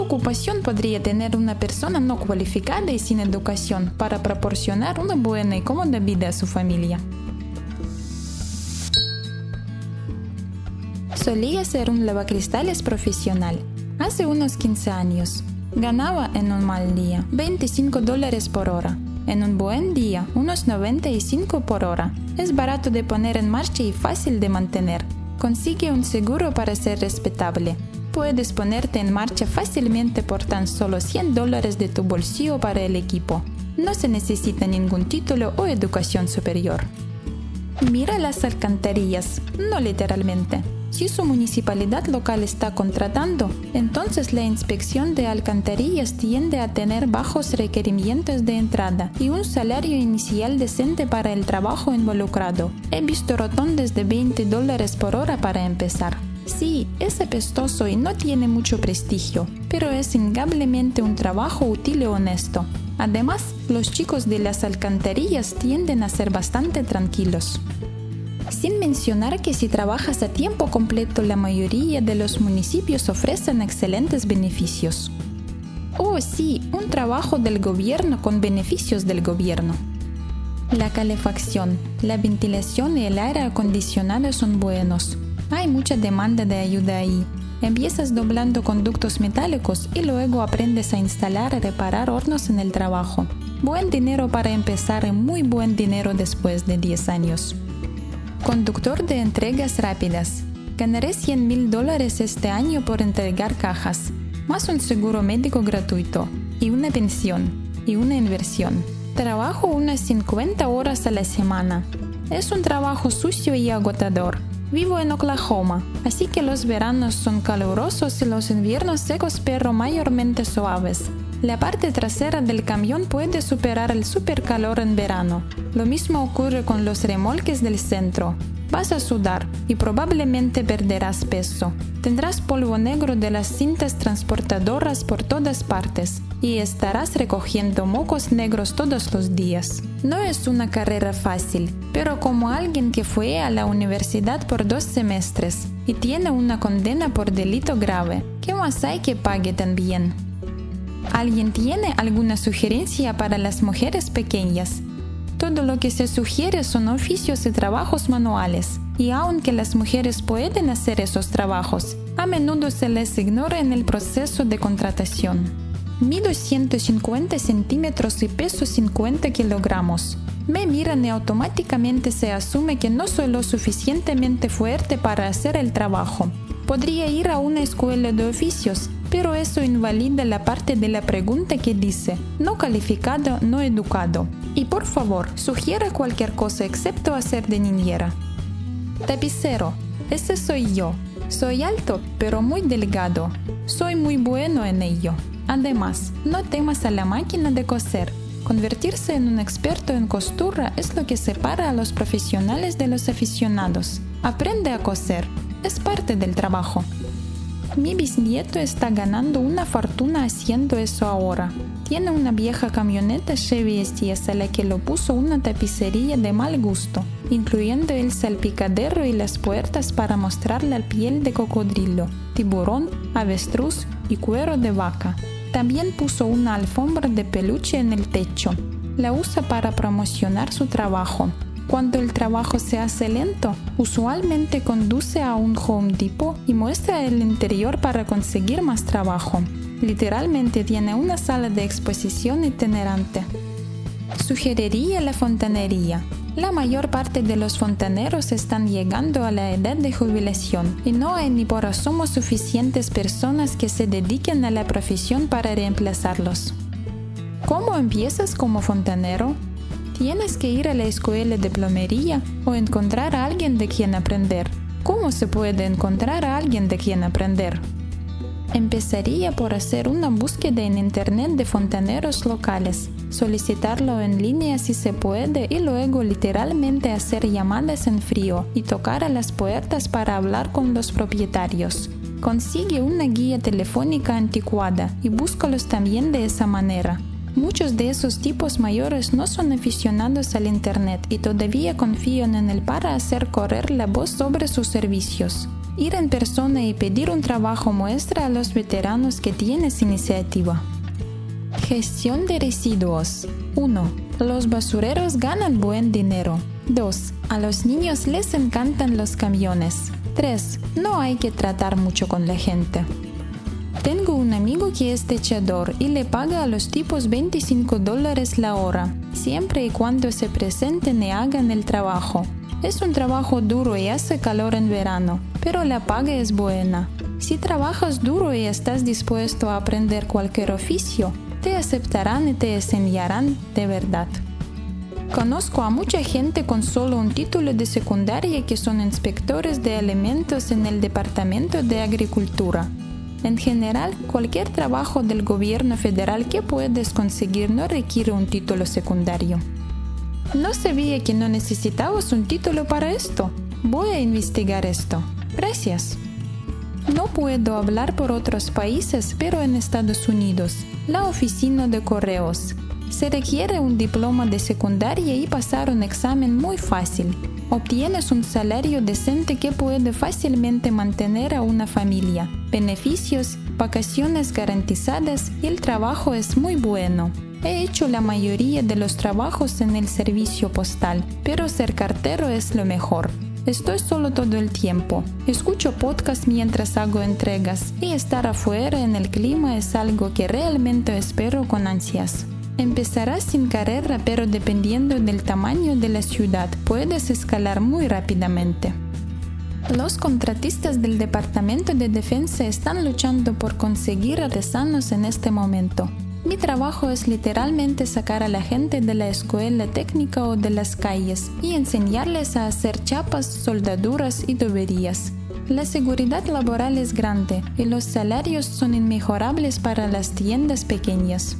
ocupación podría tener una persona no cualificada y sin educación para proporcionar una buena y cómoda vida a su familia? Solía ser un lavacristales profesional. Hace unos 15 años. Ganaba en un mal día 25 dólares por hora. En un buen día, unos 95 por hora. Es barato de poner en marcha y fácil de mantener. Consigue un seguro para ser respetable. Puedes ponerte en marcha fácilmente por tan solo 100 dólares de tu bolsillo para el equipo. No se necesita ningún título o educación superior. Mira las alcantarillas, no literalmente. Si su municipalidad local está contratando, entonces la inspección de alcantarillas tiende a tener bajos requerimientos de entrada y un salario inicial decente para el trabajo involucrado. He visto rotondas de 20 dólares por hora para empezar. Sí, es apestoso y no tiene mucho prestigio, pero es innegablemente un trabajo útil y honesto. Además, los chicos de las alcantarillas tienden a ser bastante tranquilos. Sin mencionar que si trabajas a tiempo completo, la mayoría de los municipios ofrecen excelentes beneficios. Oh, sí, un trabajo del gobierno con beneficios del gobierno. La calefacción, la ventilación y el aire acondicionado son buenos. Hay mucha demanda de ayuda ahí. Empiezas doblando conductos metálicos y luego aprendes a instalar y reparar hornos en el trabajo. Buen dinero para empezar y muy buen dinero después de 10 años. Conductor de entregas rápidas. Ganaré 100 mil dólares este año por entregar cajas, más un seguro médico gratuito, y una pensión, y una inversión. Trabajo unas 50 horas a la semana. Es un trabajo sucio y agotador. Vivo en Oklahoma, así que los veranos son calurosos y los inviernos secos pero mayormente suaves. La parte trasera del camión puede superar el supercalor en verano. Lo mismo ocurre con los remolques del centro. Vas a sudar y probablemente perderás peso. Tendrás polvo negro de las cintas transportadoras por todas partes y estarás recogiendo mocos negros todos los días. No es una carrera fácil, pero como alguien que fue a la universidad por dos semestres y tiene una condena por delito grave, ¿qué más hay que pague también? ¿Alguien tiene alguna sugerencia para las mujeres pequeñas? Todo lo que se sugiere son oficios y trabajos manuales, y aunque las mujeres pueden hacer esos trabajos, a menudo se les ignora en el proceso de contratación. Mido 150 centímetros y peso 50 kilogramos. Me miran y automáticamente se asume que no soy lo suficientemente fuerte para hacer el trabajo. Podría ir a una escuela de oficios, pero eso invalida la parte de la pregunta que dice no calificado, no educado. Y por favor, sugiera cualquier cosa excepto hacer de niñera. Tapicero, ese soy yo. Soy alto, pero muy delgado. Soy muy bueno en ello. Además, no temas a la máquina de coser. Convertirse en un experto en costura es lo que separa a los profesionales de los aficionados. Aprende a coser. Es parte del trabajo. Mi bisnieto está ganando una fortuna haciendo eso ahora. Tiene una vieja camioneta Chevy STS a la que lo puso una tapicería de mal gusto, incluyendo el salpicadero y las puertas para mostrar la piel de cocodrilo, tiburón, avestruz y cuero de vaca. También puso una alfombra de peluche en el techo. La usa para promocionar su trabajo. Cuando el trabajo se hace lento, usualmente conduce a un Home Depot y muestra el interior para conseguir más trabajo. Literalmente tiene una sala de exposición itinerante. Sugeriría la fontanería. La mayor parte de los fontaneros están llegando a la edad de jubilación y no hay ni por asomo suficientes personas que se dediquen a la profesión para reemplazarlos. ¿Cómo empiezas como fontanero? Tienes que ir a la escuela de plomería o encontrar a alguien de quien aprender. ¿Cómo se puede encontrar a alguien de quien aprender? Empezaría por hacer una búsqueda en Internet de fontaneros locales, solicitarlo en línea si se puede y luego literalmente hacer llamadas en frío y tocar a las puertas para hablar con los propietarios. Consigue una guía telefónica anticuada y búscalos también de esa manera. Muchos de esos tipos mayores no son aficionados al Internet y todavía confían en él para hacer correr la voz sobre sus servicios. Ir en persona y pedir un trabajo muestra a los veteranos que tienes iniciativa. Gestión de residuos. 1. Los basureros ganan buen dinero. 2. A los niños les encantan los camiones. 3. No hay que tratar mucho con la gente. Tengo un amigo que es techador y le paga a los tipos 25 dólares la hora, siempre y cuando se presenten y hagan el trabajo. Es un trabajo duro y hace calor en verano, pero la paga es buena. Si trabajas duro y estás dispuesto a aprender cualquier oficio, te aceptarán y te enseñarán de verdad. Conozco a mucha gente con solo un título de secundaria que son inspectores de alimentos en el Departamento de Agricultura. En general, cualquier trabajo del gobierno federal que puedes conseguir no requiere un título secundario. No sabía que no necesitabas un título para esto. Voy a investigar esto. Gracias. No puedo hablar por otros países, pero en Estados Unidos, la oficina de correos. Se requiere un diploma de secundaria y pasar un examen muy fácil obtienes un salario decente que puede fácilmente mantener a una familia, beneficios, vacaciones garantizadas y el trabajo es muy bueno. He hecho la mayoría de los trabajos en el servicio postal, pero ser cartero es lo mejor. Estoy solo todo el tiempo. Escucho podcast mientras hago entregas y estar afuera en el clima es algo que realmente espero con ansias. Empezarás sin carrera, pero dependiendo del tamaño de la ciudad, puedes escalar muy rápidamente. Los contratistas del Departamento de Defensa están luchando por conseguir artesanos en este momento. Mi trabajo es literalmente sacar a la gente de la escuela técnica o de las calles y enseñarles a hacer chapas, soldaduras y tuberías. La seguridad laboral es grande y los salarios son inmejorables para las tiendas pequeñas.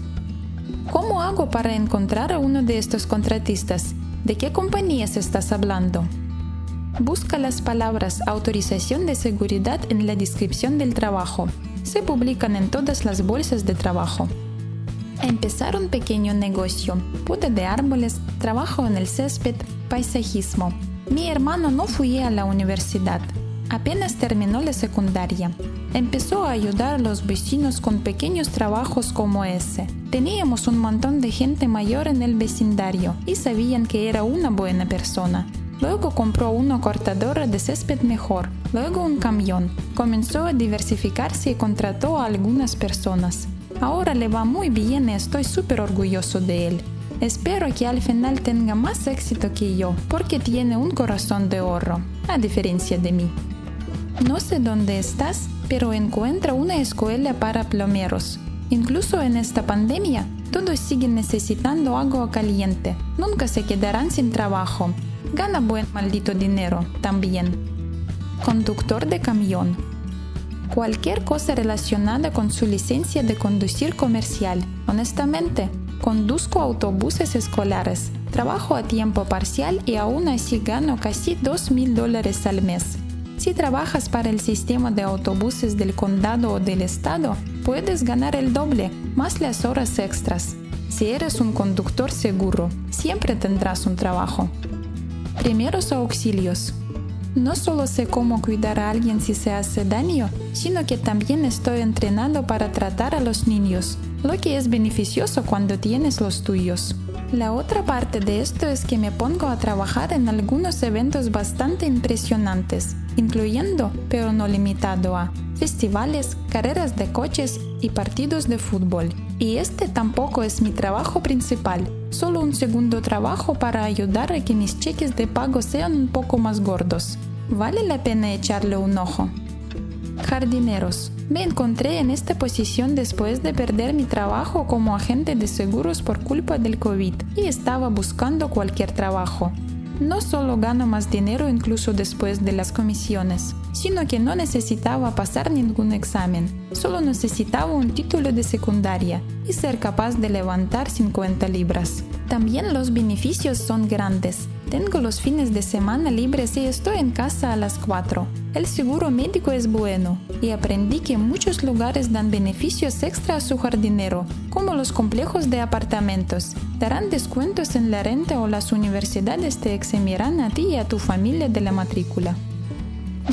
¿Cómo hago para encontrar a uno de estos contratistas? ¿De qué compañías estás hablando? Busca las palabras autorización de seguridad en la descripción del trabajo. Se publican en todas las bolsas de trabajo. Empezar un pequeño negocio, poda de árboles, trabajo en el césped, paisajismo. Mi hermano no fue a la universidad, apenas terminó la secundaria. Empezó a ayudar a los vecinos con pequeños trabajos como ese. Teníamos un montón de gente mayor en el vecindario y sabían que era una buena persona. Luego compró una cortadora de césped mejor, luego un camión. Comenzó a diversificarse y contrató a algunas personas. Ahora le va muy bien y estoy súper orgulloso de él. Espero que al final tenga más éxito que yo, porque tiene un corazón de oro, a diferencia de mí. No sé dónde estás, pero encuentra una escuela para plomeros. Incluso en esta pandemia, todos siguen necesitando agua caliente. Nunca se quedarán sin trabajo. Gana buen maldito dinero también. Conductor de camión. Cualquier cosa relacionada con su licencia de conducir comercial. Honestamente, conduzco autobuses escolares. Trabajo a tiempo parcial y aún así gano casi 2 mil dólares al mes. Si trabajas para el sistema de autobuses del condado o del estado, puedes ganar el doble, más las horas extras. Si eres un conductor seguro, siempre tendrás un trabajo. Primeros auxilios. No solo sé cómo cuidar a alguien si se hace daño, sino que también estoy entrenado para tratar a los niños, lo que es beneficioso cuando tienes los tuyos. La otra parte de esto es que me pongo a trabajar en algunos eventos bastante impresionantes, incluyendo, pero no limitado a, festivales, carreras de coches y partidos de fútbol. Y este tampoco es mi trabajo principal, solo un segundo trabajo para ayudar a que mis cheques de pago sean un poco más gordos. Vale la pena echarle un ojo. Jardineros. Me encontré en esta posición después de perder mi trabajo como agente de seguros por culpa del COVID y estaba buscando cualquier trabajo. No solo gano más dinero incluso después de las comisiones, sino que no necesitaba pasar ningún examen, solo necesitaba un título de secundaria y ser capaz de levantar 50 libras. También los beneficios son grandes. Tengo los fines de semana libres y estoy en casa a las 4. El seguro médico es bueno y aprendí que muchos lugares dan beneficios extra a su jardinero, como los complejos de apartamentos. Darán descuentos en la renta o las universidades te eximirán a ti y a tu familia de la matrícula.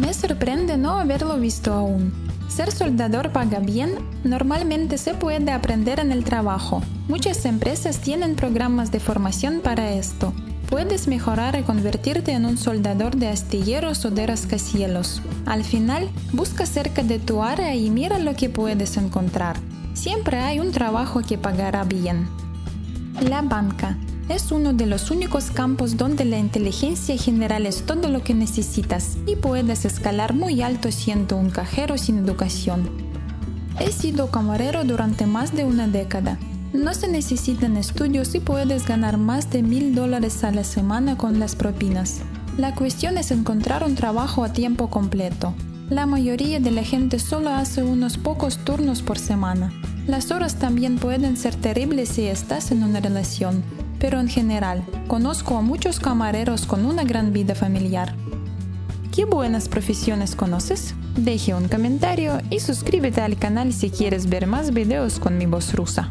Me sorprende no haberlo visto aún. Ser soldador paga bien, normalmente se puede aprender en el trabajo. Muchas empresas tienen programas de formación para esto. Puedes mejorar y convertirte en un soldador de astilleros o de rascacielos. Al final, busca cerca de tu área y mira lo que puedes encontrar. Siempre hay un trabajo que pagará bien. La banca es uno de los únicos campos donde la inteligencia general es todo lo que necesitas y puedes escalar muy alto siendo un cajero sin educación. He sido camarero durante más de una década. No se necesitan estudios y puedes ganar más de mil dólares a la semana con las propinas. La cuestión es encontrar un trabajo a tiempo completo. La mayoría de la gente solo hace unos pocos turnos por semana. Las horas también pueden ser terribles si estás en una relación pero en general conozco a muchos camareros con una gran vida familiar. ¿Qué buenas profesiones conoces? Deje un comentario y suscríbete al canal si quieres ver más videos con mi voz rusa.